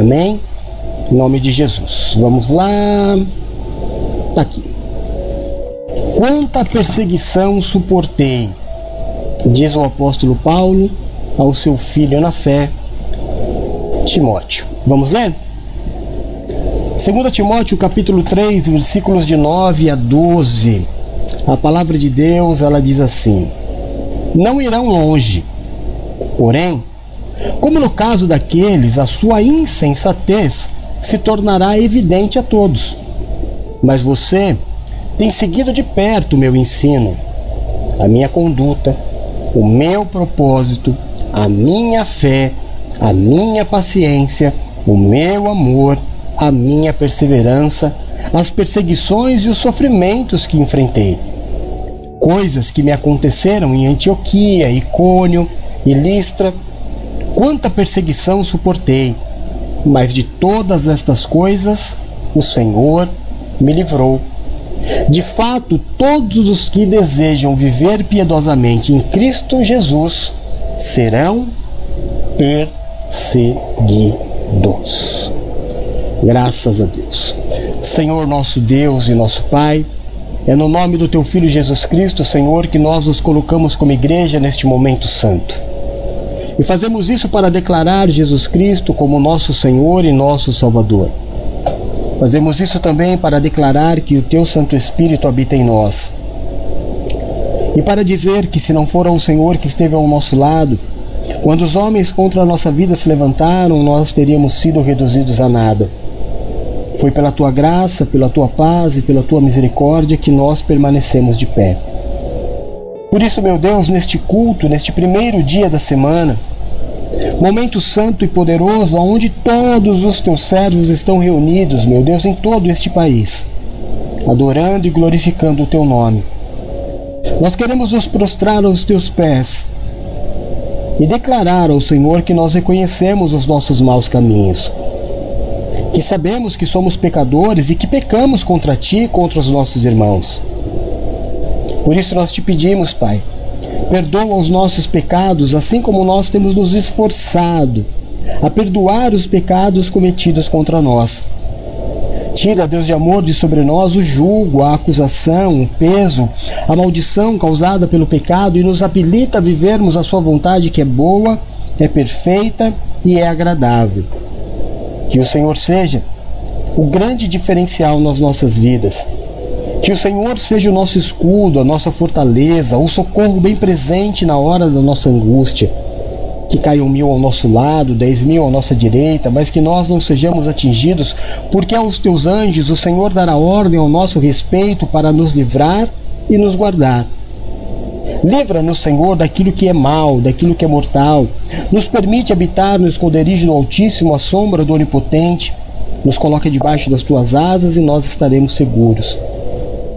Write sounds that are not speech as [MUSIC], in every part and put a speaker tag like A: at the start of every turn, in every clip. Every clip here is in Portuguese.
A: Amém? Em nome de Jesus. Vamos lá. Tá aqui. Quanta perseguição suportei, diz o apóstolo Paulo ao seu filho na fé, Timóteo. Vamos ler? 2 Timóteo capítulo 3, versículos de 9 a 12. A palavra de Deus, ela diz assim: Não irão longe. Porém, como no caso daqueles, a sua insensatez se tornará evidente a todos. Mas você tem seguido de perto o meu ensino, a minha conduta, o meu propósito, a minha fé, a minha paciência, o meu amor, a minha perseverança, as perseguições e os sofrimentos que enfrentei. Coisas que me aconteceram em Antioquia, Icônio e Listra. Quanta perseguição suportei, mas de todas estas coisas o Senhor me livrou. De fato, todos os que desejam viver piedosamente em Cristo Jesus serão perseguidos. Graças a Deus. Senhor nosso Deus e nosso Pai, é no nome do Teu Filho Jesus Cristo, Senhor, que nós nos colocamos como igreja neste momento santo. E fazemos isso para declarar Jesus Cristo como nosso Senhor e nosso Salvador. Fazemos isso também para declarar que o Teu Santo Espírito habita em nós. E para dizer que se não for o Senhor que esteve ao nosso lado, quando os homens contra a nossa vida se levantaram, nós teríamos sido reduzidos a nada. Foi pela tua graça, pela tua paz e pela tua misericórdia que nós permanecemos de pé. Por isso, meu Deus, neste culto, neste primeiro dia da semana, momento santo e poderoso, onde todos os teus servos estão reunidos, meu Deus, em todo este país, adorando e glorificando o teu nome. Nós queremos nos prostrar aos teus pés e declarar ao Senhor que nós reconhecemos os nossos maus caminhos, que sabemos que somos pecadores e que pecamos contra ti e contra os nossos irmãos. Por isso nós te pedimos, Pai, perdoa os nossos pecados, assim como nós temos nos esforçado a perdoar os pecados cometidos contra nós. Tira, Deus de amor, de sobre nós o julgo, a acusação, o peso, a maldição causada pelo pecado e nos habilita a vivermos a Sua vontade que é boa, é perfeita e é agradável. Que o Senhor seja o grande diferencial nas nossas vidas que o Senhor seja o nosso escudo, a nossa fortaleza, o socorro bem presente na hora da nossa angústia. Que caiam mil ao nosso lado, dez mil à nossa direita, mas que nós não sejamos atingidos, porque aos teus anjos o Senhor dará ordem ao nosso respeito para nos livrar e nos guardar. Livra-nos, Senhor, daquilo que é mal, daquilo que é mortal. Nos permite habitar no esconderijo do Altíssimo, à sombra do Onipotente. Nos coloca debaixo das tuas asas e nós estaremos seguros.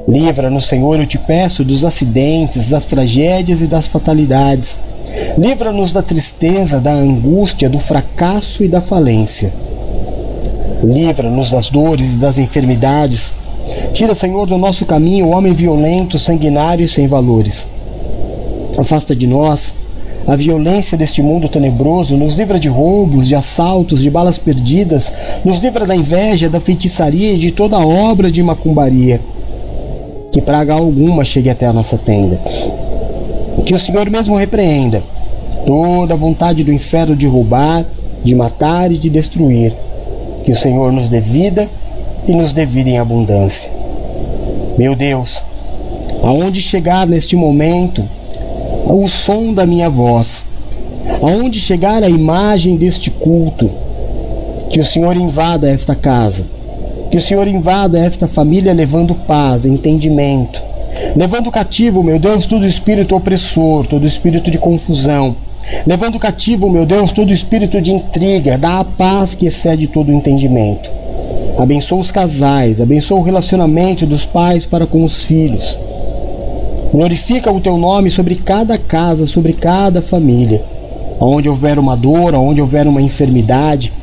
A: Livra-nos, Senhor, eu te peço, dos acidentes, das tragédias e das fatalidades. Livra-nos da tristeza, da angústia, do fracasso e da falência. Livra-nos das dores e das enfermidades. Tira, Senhor, do nosso caminho o homem violento, sanguinário e sem valores. Afasta de nós a violência deste mundo tenebroso, nos livra de roubos, de assaltos, de balas perdidas, nos livra da inveja, da feitiçaria e de toda obra de macumbaria que praga alguma chegue até a nossa tenda. Que o Senhor mesmo repreenda toda a vontade do inferno de roubar, de matar e de destruir. Que o Senhor nos dê vida e nos dê vida em abundância. Meu Deus, aonde chegar neste momento o som da minha voz, aonde chegar a imagem deste culto, que o Senhor invada esta casa que o Senhor invada esta família levando paz, entendimento, levando cativo, meu Deus, todo espírito opressor, todo espírito de confusão, levando cativo, meu Deus, todo espírito de intriga, dá a paz que excede todo o entendimento. Abençoa os casais, abençoa o relacionamento dos pais para com os filhos. Glorifica o teu nome sobre cada casa, sobre cada família. Onde houver uma dor, onde houver uma enfermidade,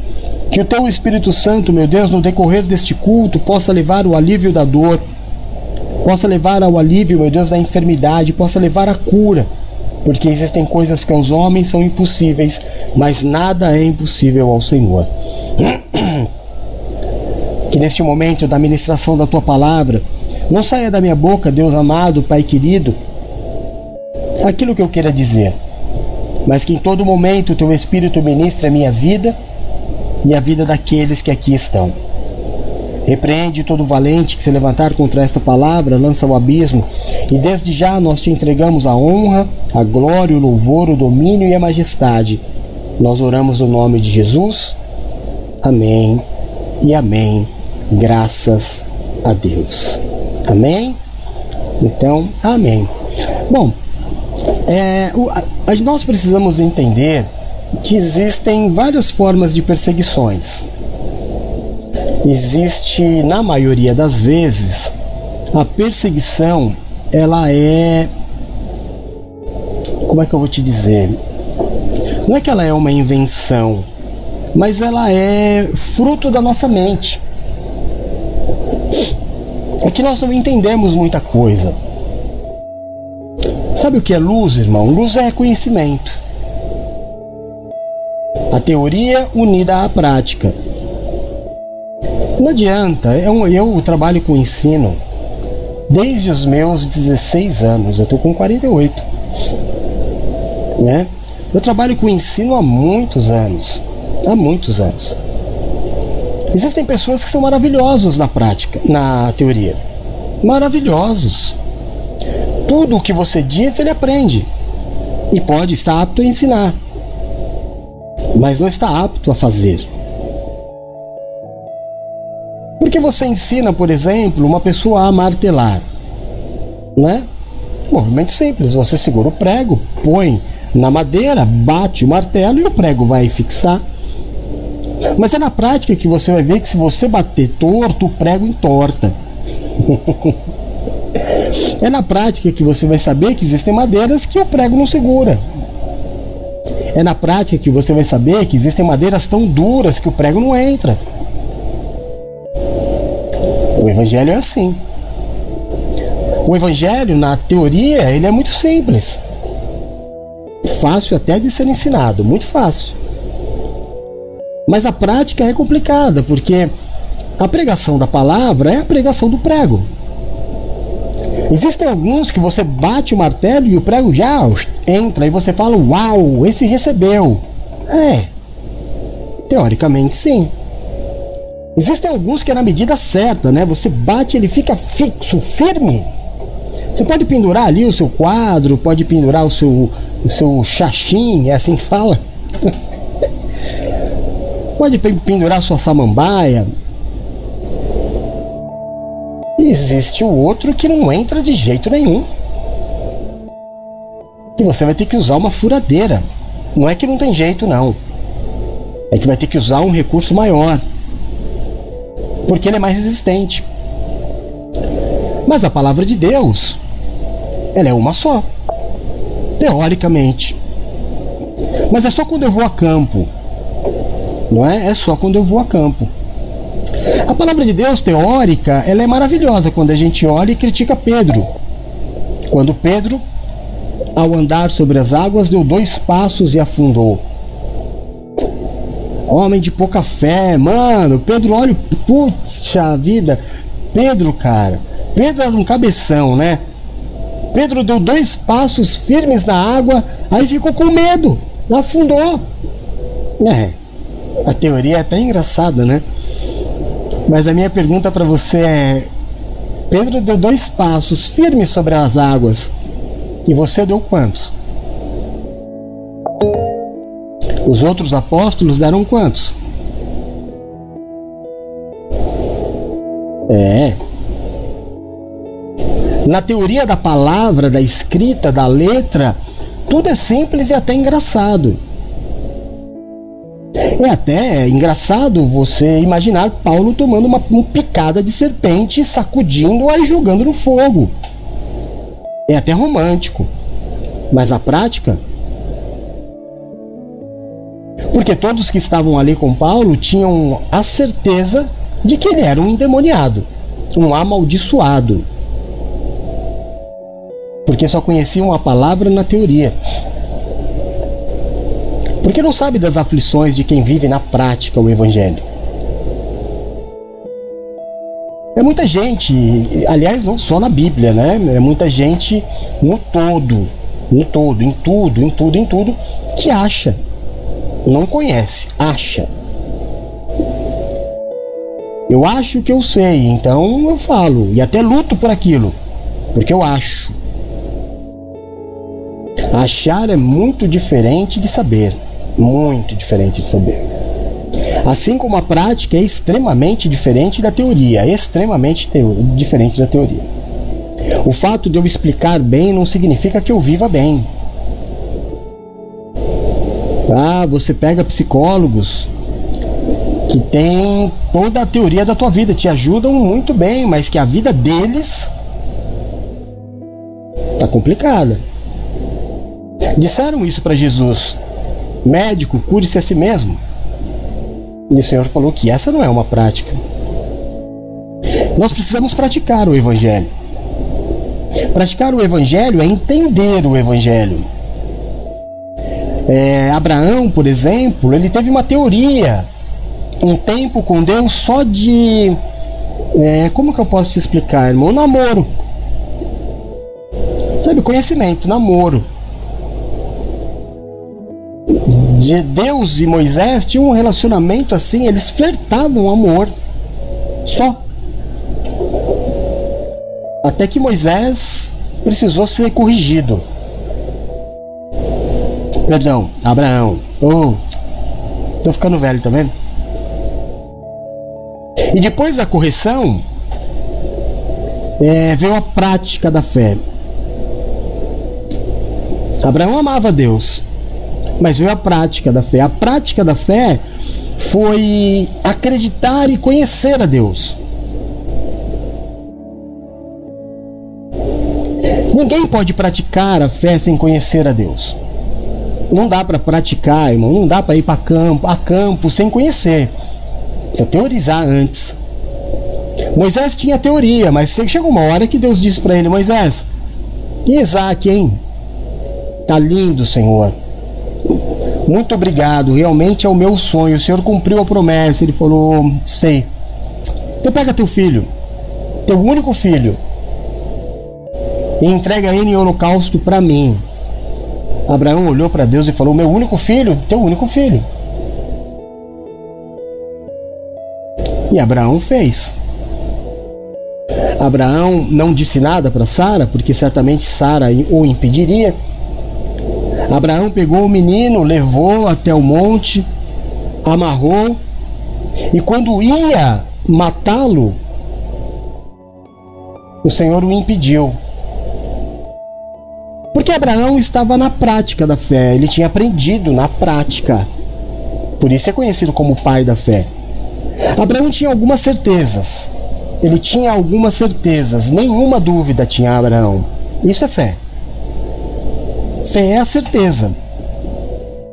A: que o teu Espírito Santo, meu Deus, no decorrer deste culto, possa levar o alívio da dor, possa levar ao alívio, meu Deus, da enfermidade, possa levar a cura, porque existem coisas que aos homens são impossíveis, mas nada é impossível ao Senhor. Que neste momento da ministração da tua palavra, não saia da minha boca, Deus amado, Pai querido, aquilo que eu queira dizer, mas que em todo momento o teu Espírito ministre a minha vida e a vida daqueles que aqui estão. Repreende todo valente que se levantar contra esta palavra, lança o abismo, e desde já nós te entregamos a honra, a glória, o louvor, o domínio e a majestade. Nós oramos no nome de Jesus. Amém e amém. Graças a Deus. Amém? Então, amém. Bom, é, o, a, nós precisamos entender que existem várias formas de perseguições. Existe na maioria das vezes a perseguição ela é como é que eu vou te dizer? Não é que ela é uma invenção mas ela é fruto da nossa mente. É que nós não entendemos muita coisa. Sabe o que é luz irmão? Luz é conhecimento a teoria unida à prática não adianta, eu, é eu trabalho com ensino desde os meus 16 anos, eu estou com 48. Né? Eu trabalho com ensino há muitos anos. Há muitos anos. Existem pessoas que são maravilhosos na prática, na teoria. Maravilhosos. Tudo o que você diz, ele aprende. E pode estar apto a ensinar. Mas não está apto a fazer. Porque você ensina, por exemplo, uma pessoa a martelar, né? Movimento simples, você segura o prego, põe na madeira, bate o martelo e o prego vai fixar. Mas é na prática que você vai ver que se você bater torto, o prego entorta. [LAUGHS] é na prática que você vai saber que existem madeiras que o prego não segura. É na prática que você vai saber que existem madeiras tão duras que o prego não entra. O evangelho é assim. O evangelho, na teoria, ele é muito simples. Fácil até de ser ensinado, muito fácil. Mas a prática é complicada, porque a pregação da palavra é a pregação do prego. Existem alguns que você bate o martelo e o prego já entra e você fala: Uau, esse recebeu. É, teoricamente sim. Existem alguns que é na medida certa, né? Você bate, ele fica fixo, firme. Você pode pendurar ali o seu quadro, pode pendurar o seu, o seu xaxim, é assim que fala. [LAUGHS] pode pendurar sua samambaia. Existe o outro que não entra de jeito nenhum. E você vai ter que usar uma furadeira. Não é que não tem jeito, não. É que vai ter que usar um recurso maior porque ele é mais resistente. Mas a palavra de Deus, ela é uma só, teoricamente. Mas é só quando eu vou a campo, não é? É só quando eu vou a campo. A palavra de Deus teórica, ela é maravilhosa quando a gente olha e critica Pedro. Quando Pedro, ao andar sobre as águas, deu dois passos e afundou. Homem de pouca fé, mano. Pedro, olha, puxa vida. Pedro, cara. Pedro era um cabeção, né? Pedro deu dois passos firmes na água, aí ficou com medo, afundou. É, a teoria é até engraçada, né? Mas a minha pergunta para você é: Pedro deu dois passos firmes sobre as águas, e você deu quantos? Os outros apóstolos deram quantos? É. Na teoria da palavra, da escrita, da letra, tudo é simples e até engraçado. É até engraçado você imaginar Paulo tomando uma, uma picada de serpente, sacudindo-a e jogando no fogo. É até romântico. Mas a prática porque todos que estavam ali com Paulo tinham a certeza de que ele era um endemoniado, um amaldiçoado. porque só conheciam a palavra na teoria. Porque não sabe das aflições de quem vive na prática o Evangelho. É muita gente, aliás, não só na Bíblia, né? É muita gente no todo, no todo, em tudo, em tudo, em tudo, que acha, não conhece, acha. Eu acho que eu sei, então eu falo, e até luto por aquilo, porque eu acho. Achar é muito diferente de saber, muito diferente de saber. Assim como a prática é extremamente diferente da teoria, extremamente teo diferente da teoria. O fato de eu explicar bem não significa que eu viva bem. Ah, você pega psicólogos que têm toda a teoria da tua vida, te ajudam muito bem, mas que a vida deles tá complicada. Disseram isso para Jesus: médico, cure-se a si mesmo. E o Senhor falou que essa não é uma prática. Nós precisamos praticar o Evangelho. Praticar o Evangelho é entender o Evangelho. É, Abraão, por exemplo, ele teve uma teoria, um tempo com Deus só de. É, como que eu posso te explicar, irmão? Namoro. Sabe, conhecimento, namoro Deus e Moisés tinham um relacionamento assim, eles flertavam amor. Só. Até que Moisés precisou ser corrigido. Perdão, Abraão. Oh, tô ficando velho, tá vendo? E depois da correção, é, veio a prática da fé. Abraão amava Deus, mas veio a prática da fé. A prática da fé foi acreditar e conhecer a Deus. Ninguém pode praticar a fé sem conhecer a Deus. Não dá para praticar, irmão, não dá para ir para campo, a campo sem conhecer. Precisa teorizar antes. Moisés tinha teoria, mas chegou uma hora que Deus disse para ele: Moisés, Isaac, hein? Tá lindo, Senhor. Muito obrigado, realmente é o meu sonho. O senhor cumpriu a promessa. Ele falou: Sei. Então pega teu filho, teu único filho, e entrega ele em holocausto para mim. Abraão olhou para Deus e falou: Meu único filho, teu único filho. E Abraão fez. Abraão não disse nada para Sara, porque certamente Sara o impediria. Abraão pegou o menino, levou até o monte, amarrou, e quando ia matá-lo, o Senhor o impediu. Porque Abraão estava na prática da fé, ele tinha aprendido na prática. Por isso é conhecido como pai da fé. Abraão tinha algumas certezas. Ele tinha algumas certezas, nenhuma dúvida tinha Abraão. Isso é fé. Fé é a certeza.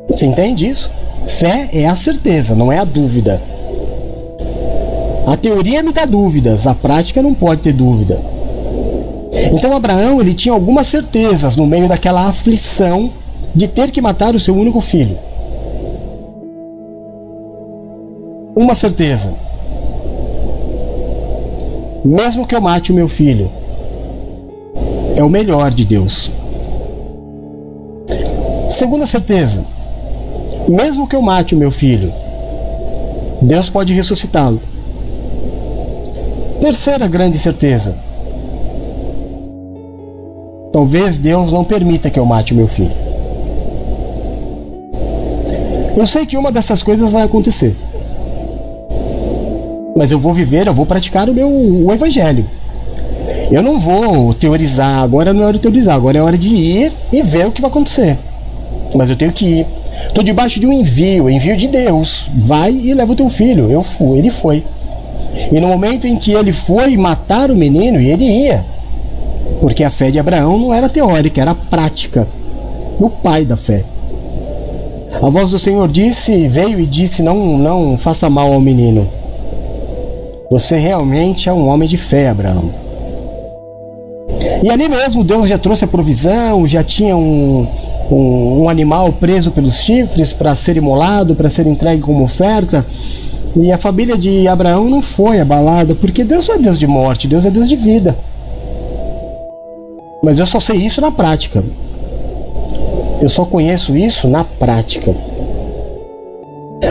A: Você entende isso? Fé é a certeza, não é a dúvida. A teoria me dá dúvidas, a prática não pode ter dúvida. Então Abraão ele tinha algumas certezas no meio daquela aflição de ter que matar o seu único filho. Uma certeza. Mesmo que eu mate o meu filho, é o melhor de Deus. Segunda certeza: mesmo que eu mate o meu filho, Deus pode ressuscitá-lo. Terceira grande certeza: talvez Deus não permita que eu mate o meu filho. Eu sei que uma dessas coisas vai acontecer. Mas eu vou viver, eu vou praticar o meu o evangelho. Eu não vou teorizar, agora não é hora de teorizar, agora é hora de ir e ver o que vai acontecer mas eu tenho que ir. Estou debaixo de um envio, envio de Deus. Vai e leva o teu filho. Eu fui, ele foi. E no momento em que ele foi matar o menino, ele ia. Porque a fé de Abraão não era teórica, era prática. O pai da fé. A voz do Senhor disse, veio e disse: Não, não faça mal ao menino. Você realmente é um homem de fé, Abraão. E ali mesmo Deus já trouxe a provisão, já tinha um, um, um animal preso pelos chifres para ser imolado, para ser entregue como oferta. E a família de Abraão não foi abalada, porque Deus não é Deus de morte, Deus é Deus de vida. Mas eu só sei isso na prática. Eu só conheço isso na prática.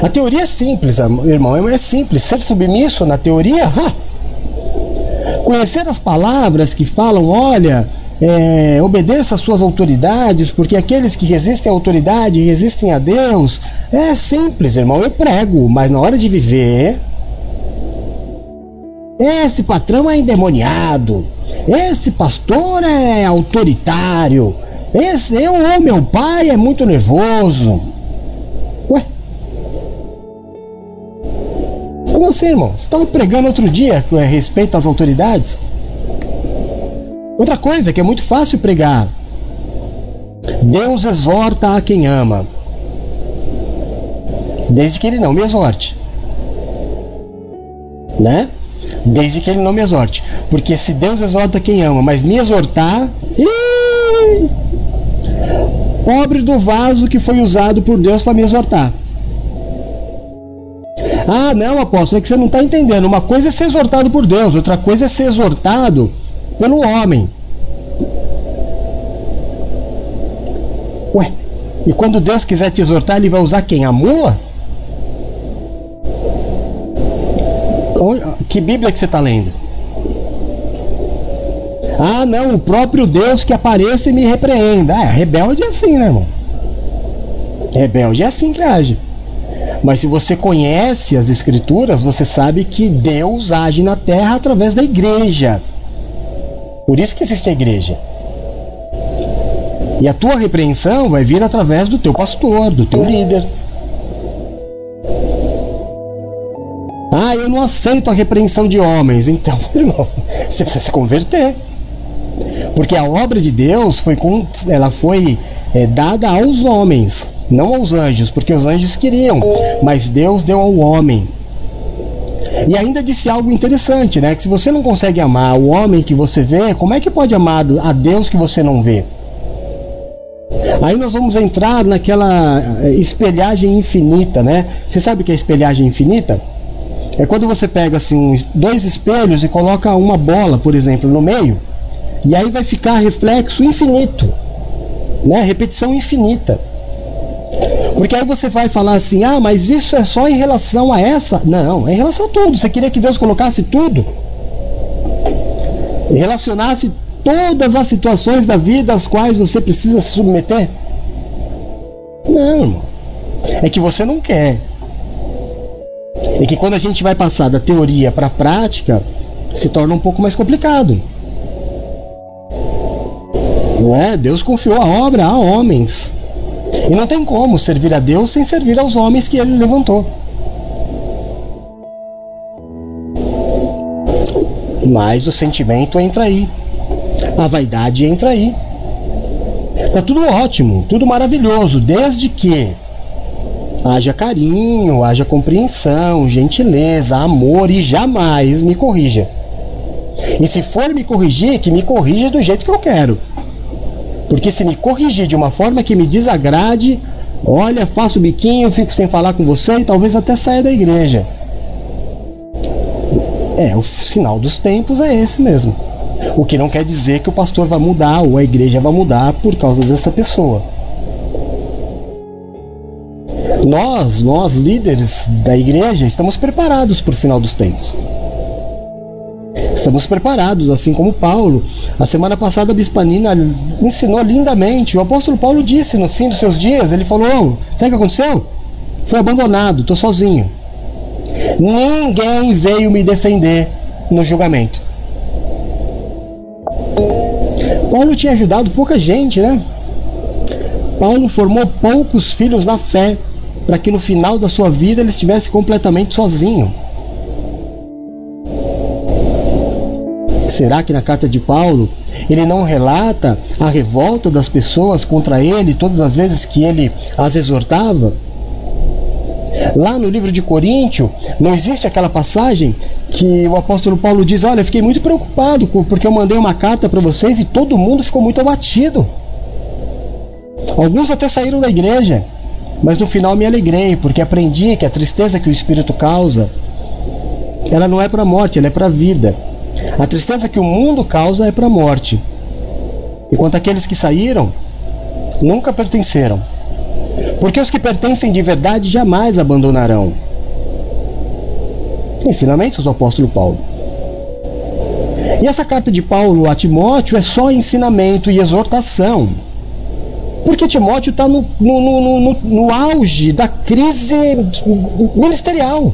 A: A teoria é simples, irmão, é simples. Ser submisso na teoria, ha! conhecer as palavras que falam, olha, é, obedeça às suas autoridades, porque aqueles que resistem à autoridade resistem a Deus. É simples, irmão. Eu prego, mas na hora de viver, esse patrão é endemoniado, esse pastor é autoritário, esse eu ou meu pai é muito nervoso. Ué? Como assim, irmão? Você estava pregando outro dia com respeito às autoridades? Outra coisa que é muito fácil pregar. Deus exorta a quem ama. Desde que ele não me exorte. Né? Desde que ele não me exorte. Porque se Deus exorta quem ama, mas me exortar. Pobre do vaso que foi usado por Deus para me exortar. Ah, não, apóstolo, é que você não está entendendo. Uma coisa é ser exortado por Deus, outra coisa é ser exortado pelo homem. Ué, e quando Deus quiser te exortar, ele vai usar quem? A mula? Que Bíblia que você está lendo? Ah, não, o próprio Deus que apareça e me repreenda. Ah, rebelde é assim, né, irmão? Rebelde é assim que age. Mas se você conhece as Escrituras, você sabe que Deus age na terra através da igreja. Por isso que existe a igreja. E a tua repreensão vai vir através do teu pastor, do teu líder. Ah, eu não aceito a repreensão de homens. Então, [LAUGHS] irmão, você precisa se converter. Porque a obra de Deus foi com, ela foi é, dada aos homens não aos anjos, porque os anjos queriam, mas Deus deu ao homem. E ainda disse algo interessante, né? Que se você não consegue amar o homem que você vê, como é que pode amar a Deus que você não vê? Aí nós vamos entrar naquela eh, espelhagem infinita, né? Você sabe o que é espelhagem infinita? É quando você pega assim dois espelhos e coloca uma bola, por exemplo, no meio, e aí vai ficar reflexo infinito, né? Repetição infinita. Porque aí você vai falar assim: ah, mas isso é só em relação a essa. Não, é em relação a tudo. Você queria que Deus colocasse tudo? Relacionasse todas as situações da vida às quais você precisa se submeter? Não, irmão. É que você não quer. É que quando a gente vai passar da teoria para a prática, se torna um pouco mais complicado. Não é? Deus confiou a obra a homens. E não tem como servir a Deus sem servir aos homens que ele levantou. Mas o sentimento entra aí. A vaidade entra aí. Tá tudo ótimo, tudo maravilhoso, desde que haja carinho, haja compreensão, gentileza, amor e jamais me corrija. E se for me corrigir, que me corrija do jeito que eu quero. Porque se me corrigir de uma forma que me desagrade, olha, faço biquinho, fico sem falar com você e talvez até saia da igreja. É, o sinal dos tempos é esse mesmo. O que não quer dizer que o pastor vai mudar ou a igreja vai mudar por causa dessa pessoa. Nós, nós líderes da igreja, estamos preparados para o final dos tempos. Estamos preparados, assim como Paulo. A semana passada a Bispanina ensinou lindamente. O apóstolo Paulo disse no fim dos seus dias, ele falou: "Sabe o que aconteceu? Foi abandonado, estou sozinho. Ninguém veio me defender no julgamento." Paulo tinha ajudado pouca gente, né? Paulo formou poucos filhos na fé, para que no final da sua vida ele estivesse completamente sozinho. Será que na carta de Paulo ele não relata a revolta das pessoas contra ele todas as vezes que ele as exortava? Lá no livro de Coríntio, não existe aquela passagem que o apóstolo Paulo diz: Olha, fiquei muito preocupado porque eu mandei uma carta para vocês e todo mundo ficou muito abatido. Alguns até saíram da igreja, mas no final me alegrei porque aprendi que a tristeza que o Espírito causa, ela não é para a morte, ela é para a vida. A tristeza que o mundo causa é para a morte. Enquanto aqueles que saíram nunca pertenceram. Porque os que pertencem de verdade jamais abandonarão. Ensinamentos do apóstolo Paulo. E essa carta de Paulo a Timóteo é só ensinamento e exortação. Porque Timóteo está no, no, no, no, no auge da crise ministerial.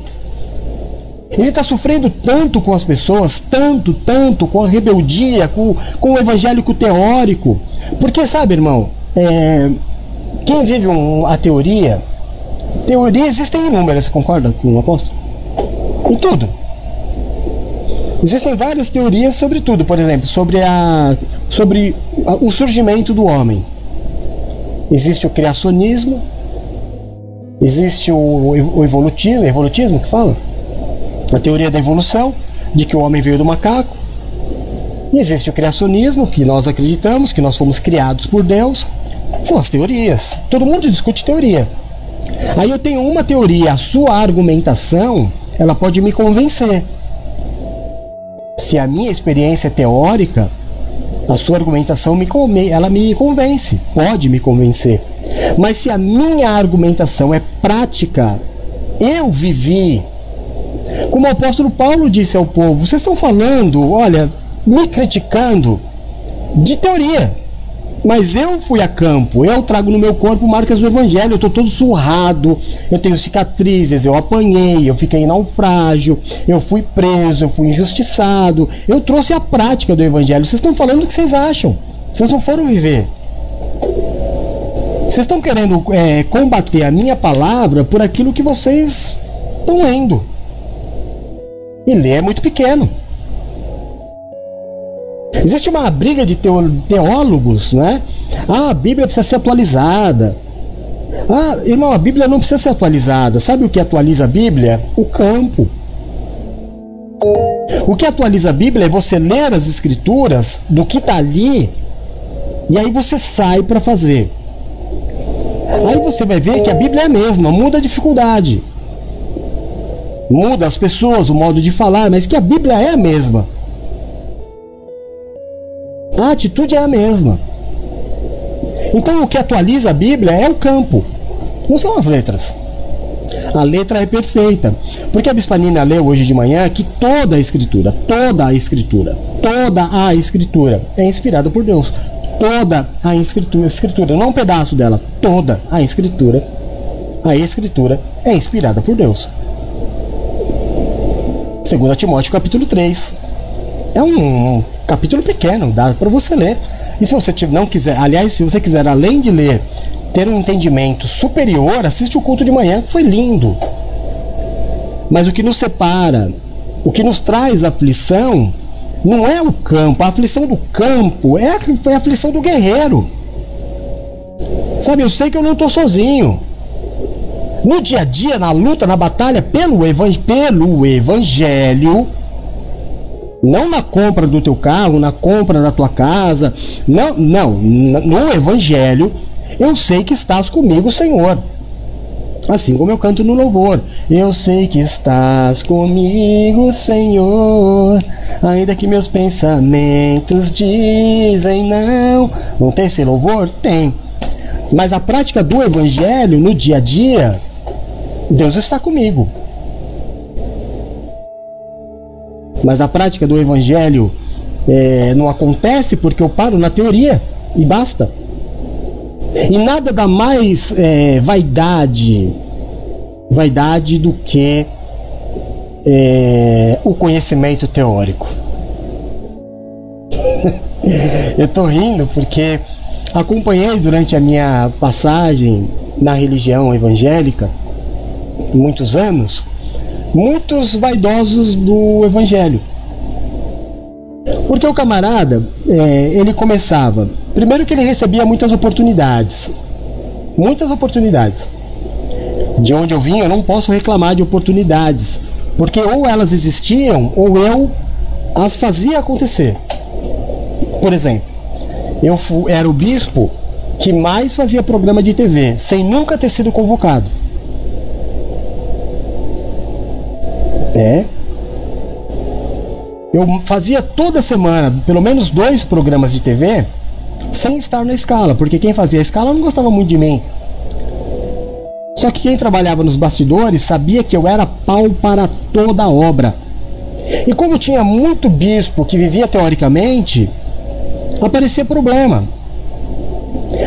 A: Ele está sofrendo tanto com as pessoas, tanto, tanto com a rebeldia, com, com o evangélico teórico. Porque, sabe, irmão, é, quem vive um, a teoria, teoria existem inúmeras, concorda com o apóstolo? Em tudo. Existem várias teorias sobre tudo, por exemplo, sobre, a, sobre o surgimento do homem. Existe o criacionismo, existe o, o evolutismo, evolutismo que fala? A teoria da evolução, de que o homem veio do macaco. E existe o criacionismo, que nós acreditamos que nós fomos criados por Deus. São as teorias. Todo mundo discute teoria. Aí eu tenho uma teoria, a sua argumentação, ela pode me convencer. Se a minha experiência é teórica, a sua argumentação me ela me convence, pode me convencer. Mas se a minha argumentação é prática, eu vivi. Como o apóstolo Paulo disse ao povo, vocês estão falando, olha, me criticando de teoria. Mas eu fui a campo, eu trago no meu corpo marcas do evangelho, eu estou todo surrado, eu tenho cicatrizes, eu apanhei, eu fiquei em naufrágio, eu fui preso, eu fui injustiçado. Eu trouxe a prática do evangelho. Vocês estão falando o que vocês acham. Vocês não foram viver. Vocês estão querendo é, combater a minha palavra por aquilo que vocês estão lendo. E ler é muito pequeno. Existe uma briga de teólogos, né? Ah, a Bíblia precisa ser atualizada. Ah, irmão, a Bíblia não precisa ser atualizada. Sabe o que atualiza a Bíblia? O campo. O que atualiza a Bíblia é você ler as escrituras do que está ali e aí você sai para fazer. Aí você vai ver que a Bíblia é a mesma, muda a dificuldade. Muda as pessoas, o modo de falar, mas que a Bíblia é a mesma. A atitude é a mesma. Então o que atualiza a Bíblia é o campo, não são as letras. A letra é perfeita. Porque a Bispanina leu hoje de manhã que toda a escritura, toda a escritura, toda a escritura é inspirada por Deus. Toda a escritura, escritura, não um pedaço dela, toda a escritura, a escritura é inspirada por Deus. 2 Timóteo capítulo 3. É um capítulo pequeno, dá para você ler. E se você não quiser, aliás, se você quiser além de ler, ter um entendimento superior, assiste o culto de manhã, que foi lindo. Mas o que nos separa, o que nos traz aflição, não é o campo. A aflição do campo é a, é a aflição do guerreiro. Sabe, eu sei que eu não estou sozinho. No dia a dia, na luta, na batalha pelo, pelo evangelho, não na compra do teu carro, na compra da tua casa. Não, não. No Evangelho, eu sei que estás comigo, Senhor. Assim como eu canto no louvor. Eu sei que estás comigo, Senhor. Ainda que meus pensamentos dizem não. Não tem esse louvor? Tem. Mas a prática do Evangelho no dia a dia, Deus está comigo. Mas a prática do evangelho é, não acontece porque eu paro na teoria e basta. E nada dá mais é, vaidade, vaidade do que é, o conhecimento teórico. [LAUGHS] eu tô rindo porque acompanhei durante a minha passagem na religião evangélica muitos anos muitos vaidosos do evangelho. Porque o camarada, é, ele começava. Primeiro que ele recebia muitas oportunidades. Muitas oportunidades. De onde eu vim, eu não posso reclamar de oportunidades, porque ou elas existiam ou eu as fazia acontecer. Por exemplo, eu era o bispo que mais fazia programa de TV, sem nunca ter sido convocado. É. Eu fazia toda semana pelo menos dois programas de TV sem estar na escala, porque quem fazia a escala não gostava muito de mim. Só que quem trabalhava nos bastidores sabia que eu era pau para toda a obra. E como tinha muito bispo que vivia teoricamente, aparecia problema.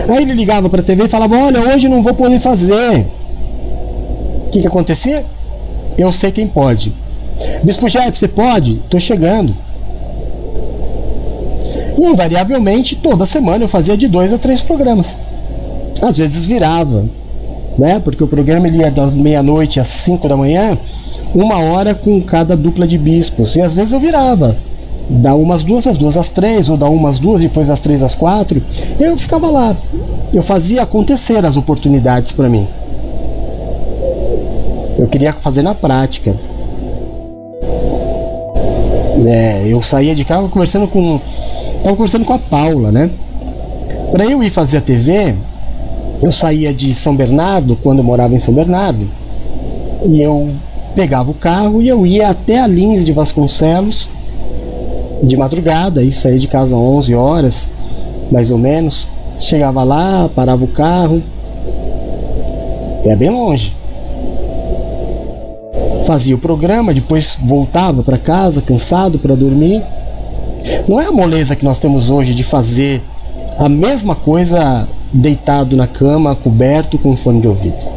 A: Aí ele ligava para a TV e falava: Olha, hoje não vou poder fazer. O que, que acontecia? Eu sei quem pode. Bispo Jeff, você pode? Estou chegando. E invariavelmente, toda semana eu fazia de dois a três programas. Às vezes virava, né? Porque o programa ele ia das meia-noite às cinco da manhã, uma hora com cada dupla de bispos. E às vezes eu virava. Da umas duas às duas às três, ou da umas duas, depois das três às quatro. Eu ficava lá. Eu fazia acontecer as oportunidades para mim. Eu queria fazer na prática. É, eu saía de casa conversando com Estava conversando com a Paula, né? Para eu ir fazer a TV, eu saía de São Bernardo, quando eu morava em São Bernardo, e eu pegava o carro e eu ia até a Lins de Vasconcelos de madrugada, isso aí de casa às 11 horas, mais ou menos. Chegava lá, parava o carro, é bem longe. Fazia o programa, depois voltava para casa cansado para dormir. Não é a moleza que nós temos hoje de fazer a mesma coisa deitado na cama, coberto com fone de ouvido.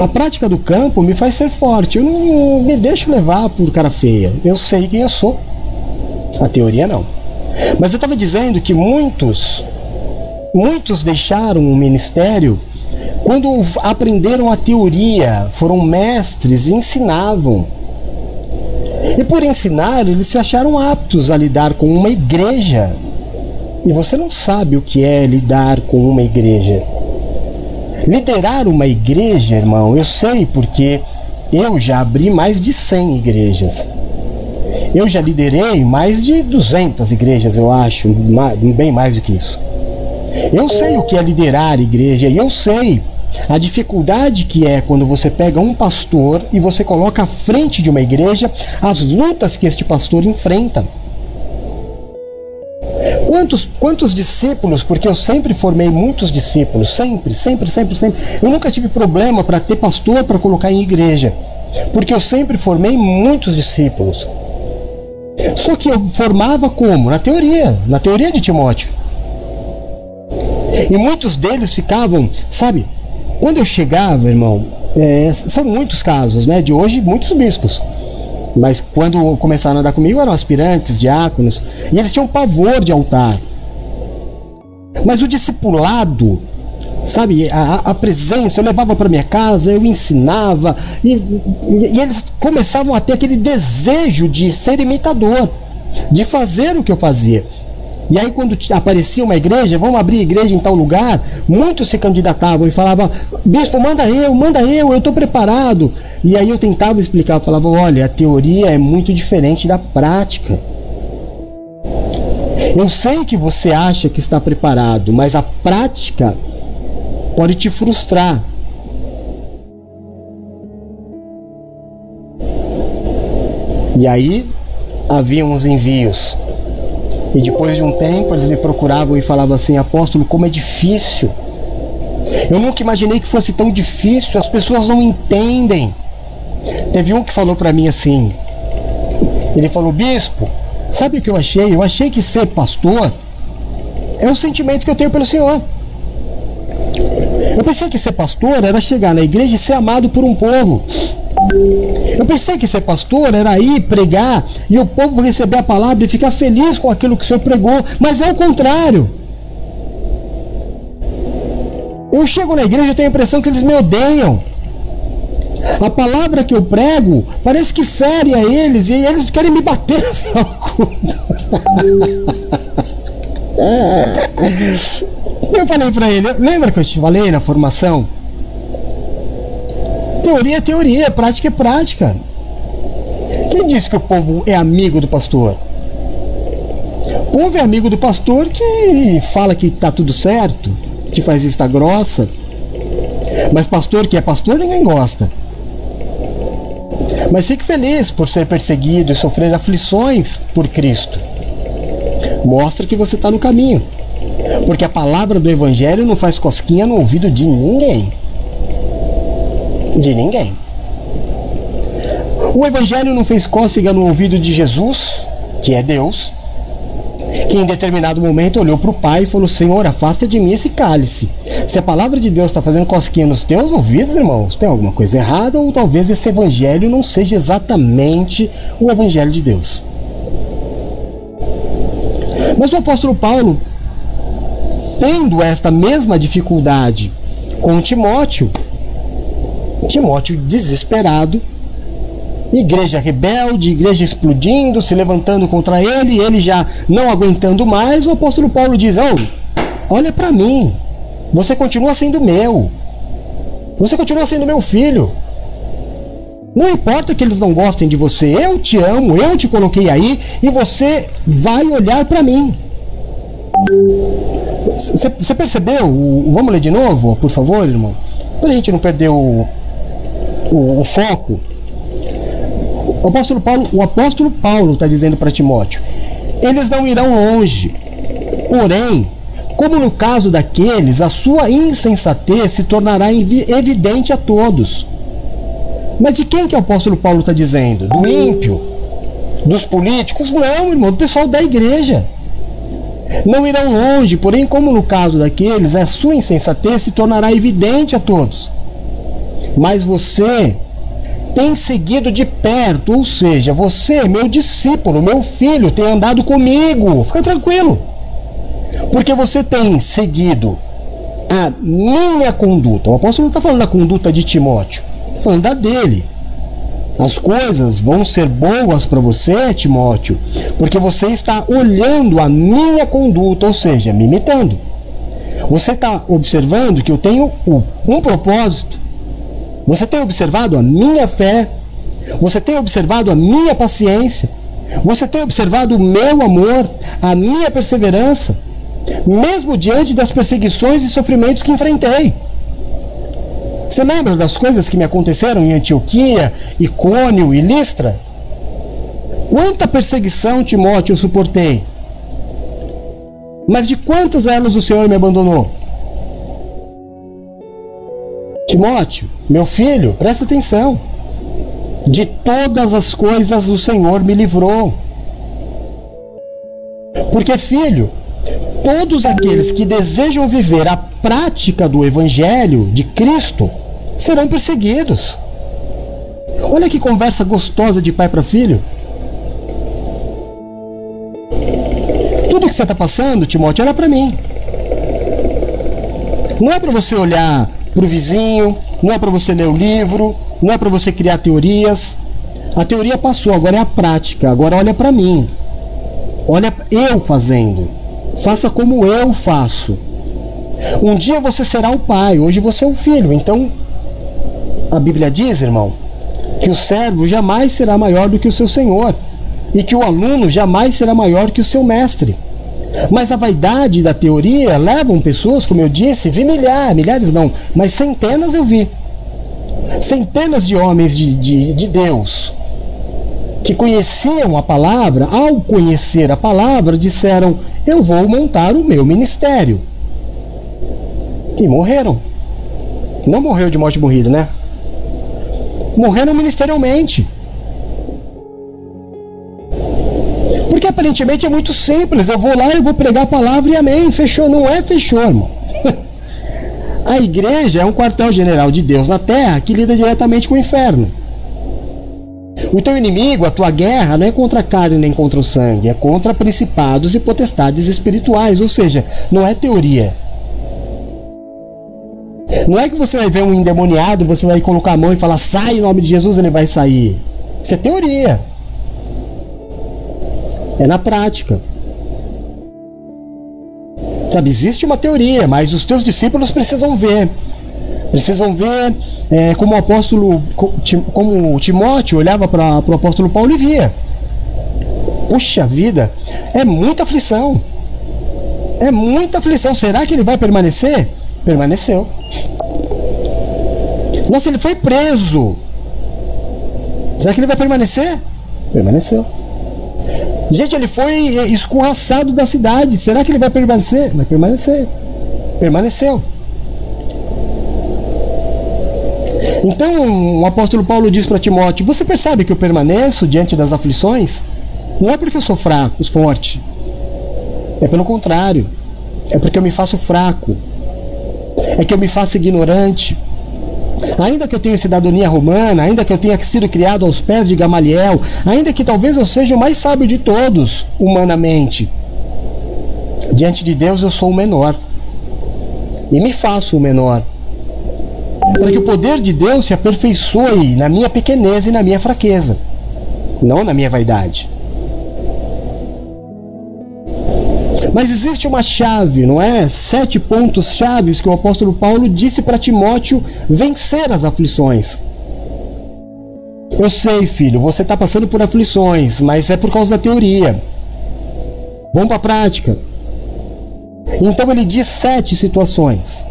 A: A prática do campo me faz ser forte. Eu não me deixo levar por cara feia. Eu sei quem eu sou. A teoria não. Mas eu estava dizendo que muitos, muitos deixaram o ministério quando aprenderam a teoria, foram mestres, ensinavam. E por ensinar, eles se acharam aptos a lidar com uma igreja. E você não sabe o que é lidar com uma igreja. Liderar uma igreja, irmão, eu sei porque eu já abri mais de 100 igrejas. Eu já liderei mais de 200 igrejas, eu acho, bem mais do que isso. Eu sei o que é liderar igreja e eu sei a dificuldade que é quando você pega um pastor e você coloca à frente de uma igreja as lutas que este pastor enfrenta. Quantos, quantos discípulos, porque eu sempre formei muitos discípulos, sempre, sempre, sempre, sempre. Eu nunca tive problema para ter pastor para colocar em igreja, porque eu sempre formei muitos discípulos. Só que eu formava como? Na teoria, na teoria de Timóteo. E muitos deles ficavam, sabe, quando eu chegava, irmão, é, são muitos casos, né? De hoje, muitos bispos. Mas quando começaram a andar comigo eram aspirantes, diáconos, e eles tinham pavor de altar. Mas o discipulado, sabe, a, a presença, eu levava para minha casa, eu ensinava, e, e, e eles começavam a ter aquele desejo de ser imitador, de fazer o que eu fazia. E aí, quando aparecia uma igreja, vamos abrir igreja em tal lugar, muitos se candidatavam e falavam: Bispo, manda eu, manda eu, eu estou preparado. E aí eu tentava explicar, eu falava: olha, a teoria é muito diferente da prática. Eu sei que você acha que está preparado, mas a prática pode te frustrar. E aí haviam os envios e depois de um tempo eles me procuravam e falavam assim: Apóstolo, como é difícil. Eu nunca imaginei que fosse tão difícil, as pessoas não entendem. Teve um que falou para mim assim: Ele falou, Bispo, sabe o que eu achei? Eu achei que ser pastor é o sentimento que eu tenho pelo Senhor. Eu pensei que ser pastor era chegar na igreja e ser amado por um povo. Eu pensei que ser pastor era ir pregar e o povo receber a palavra e ficar feliz com aquilo que o Senhor pregou, mas é o contrário. Eu chego na igreja e tenho a impressão que eles me odeiam. A palavra que eu prego parece que fere a eles e eles querem me bater no [LAUGHS] Eu falei para ele, lembra que eu te falei na formação? Teoria é teoria, prática é prática. Quem disse que o povo é amigo do pastor? O povo é amigo do pastor que fala que tá tudo certo, que faz vista grossa. Mas pastor que é pastor ninguém gosta. Mas fique feliz por ser perseguido e sofrer aflições por Cristo. Mostra que você está no caminho. Porque a palavra do Evangelho não faz cosquinha no ouvido de ninguém. De ninguém. O Evangelho não fez cócega no ouvido de Jesus, que é Deus, que em determinado momento olhou para o Pai e falou: Senhor, afasta de mim esse cálice. Se a palavra de Deus está fazendo cosquinha nos teus ouvidos, irmãos, tem alguma coisa errada ou talvez esse Evangelho não seja exatamente o Evangelho de Deus. Mas o apóstolo Paulo, tendo esta mesma dificuldade com Timóteo, Timóteo desesperado, igreja rebelde, igreja explodindo, se levantando contra ele, ele já não aguentando mais, o apóstolo Paulo diz: Olha para mim, você continua sendo meu, você continua sendo meu filho. Não importa que eles não gostem de você, eu te amo, eu te coloquei aí e você vai olhar para mim. Você percebeu? Vamos ler de novo, por favor, irmão? Para a gente não perder o, o, o foco. O apóstolo Paulo, o apóstolo Paulo está dizendo para Timóteo: eles não irão longe. Porém, como no caso daqueles, a sua insensatez se tornará evidente a todos. Mas de quem que o apóstolo Paulo está dizendo? Do ímpio? Dos políticos? Não, irmão, do pessoal da igreja. Não irão longe, porém, como no caso daqueles, a sua insensatez se tornará evidente a todos. Mas você tem seguido de perto, ou seja, você, meu discípulo, meu filho, tem andado comigo. Fica tranquilo. Porque você tem seguido a minha conduta. O apóstolo não está falando da conduta de Timóteo, está falando da dele. As coisas vão ser boas para você, Timóteo, porque você está olhando a minha conduta, ou seja, me imitando. Você está observando que eu tenho um propósito você tem observado a minha fé? Você tem observado a minha paciência? Você tem observado o meu amor, a minha perseverança, mesmo diante das perseguições e sofrimentos que enfrentei? Você lembra das coisas que me aconteceram em Antioquia, Icônio e Listra? Quanta perseguição, Timóteo, eu suportei? Mas de quantas elas o Senhor me abandonou? Timóteo, meu filho, presta atenção. De todas as coisas o Senhor me livrou. Porque, filho, todos aqueles que desejam viver a prática do Evangelho de Cristo serão perseguidos. Olha que conversa gostosa de pai para filho. Tudo que você está passando, Timóteo, olha para mim. Não é para você olhar para o vizinho, não é para você ler o livro, não é para você criar teorias. A teoria passou, agora é a prática. Agora olha para mim. Olha eu fazendo. Faça como eu faço. Um dia você será o pai, hoje você é o filho. Então, a Bíblia diz, irmão, que o servo jamais será maior do que o seu senhor e que o aluno jamais será maior que o seu mestre. Mas a vaidade da teoria levam pessoas, como eu disse, vi milhares, milhares não, mas centenas eu vi. Centenas de homens de, de, de Deus que conheciam a palavra, ao conhecer a palavra, disseram: Eu vou montar o meu ministério. E morreram. Não morreu de morte morrida, né? Morreram ministerialmente. Aparentemente é muito simples. Eu vou lá, eu vou pregar a palavra e amém. Fechou. Não é fechou, irmão. [LAUGHS] a igreja é um quartel-general de Deus na terra que lida diretamente com o inferno. O teu inimigo, a tua guerra, não é contra a carne nem contra o sangue, é contra principados e potestades espirituais, ou seja, não é teoria. Não é que você vai ver um endemoniado, você vai colocar a mão e falar, sai em nome de Jesus, ele vai sair. Isso é teoria é na prática. Sabe, existe uma teoria, mas os teus discípulos precisam ver. Precisam ver é, como o apóstolo, como Timóteo olhava para o apóstolo Paulo e via. Puxa vida, é muita aflição. É muita aflição. Será que ele vai permanecer? Permaneceu. Nossa, ele foi preso. Será que ele vai permanecer? Permaneceu. Gente, ele foi escorraçado da cidade. Será que ele vai permanecer? Vai permanecer. Permaneceu. Então o apóstolo Paulo diz para Timóteo: Você percebe que eu permaneço diante das aflições? Não é porque eu sou fraco, forte. É pelo contrário. É porque eu me faço fraco. É que eu me faço ignorante. Ainda que eu tenha cidadania romana, ainda que eu tenha sido criado aos pés de Gamaliel, ainda que talvez eu seja o mais sábio de todos, humanamente, diante de Deus eu sou o menor. E me faço o menor. Para que o poder de Deus se aperfeiçoe na minha pequenez e na minha fraqueza, não na minha vaidade. Mas existe uma chave, não é? Sete pontos chaves que o apóstolo Paulo disse para Timóteo vencer as aflições. Eu sei, filho, você está passando por aflições, mas é por causa da teoria. Vamos para a prática. Então ele diz sete situações.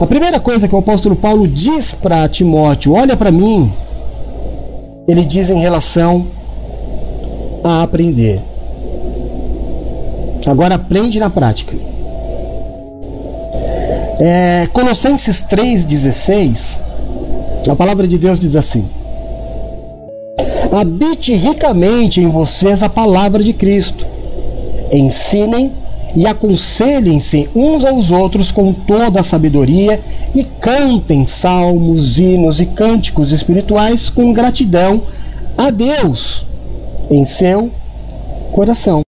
A: A primeira coisa que o apóstolo Paulo diz para Timóteo, olha para mim, ele diz em relação a aprender. Agora aprende na prática. É, Colossenses 3,16, a palavra de Deus diz assim: Habite ricamente em vocês a palavra de Cristo. Ensinem e aconselhem-se uns aos outros com toda a sabedoria e cantem salmos, hinos e cânticos espirituais com gratidão a Deus em seu coração.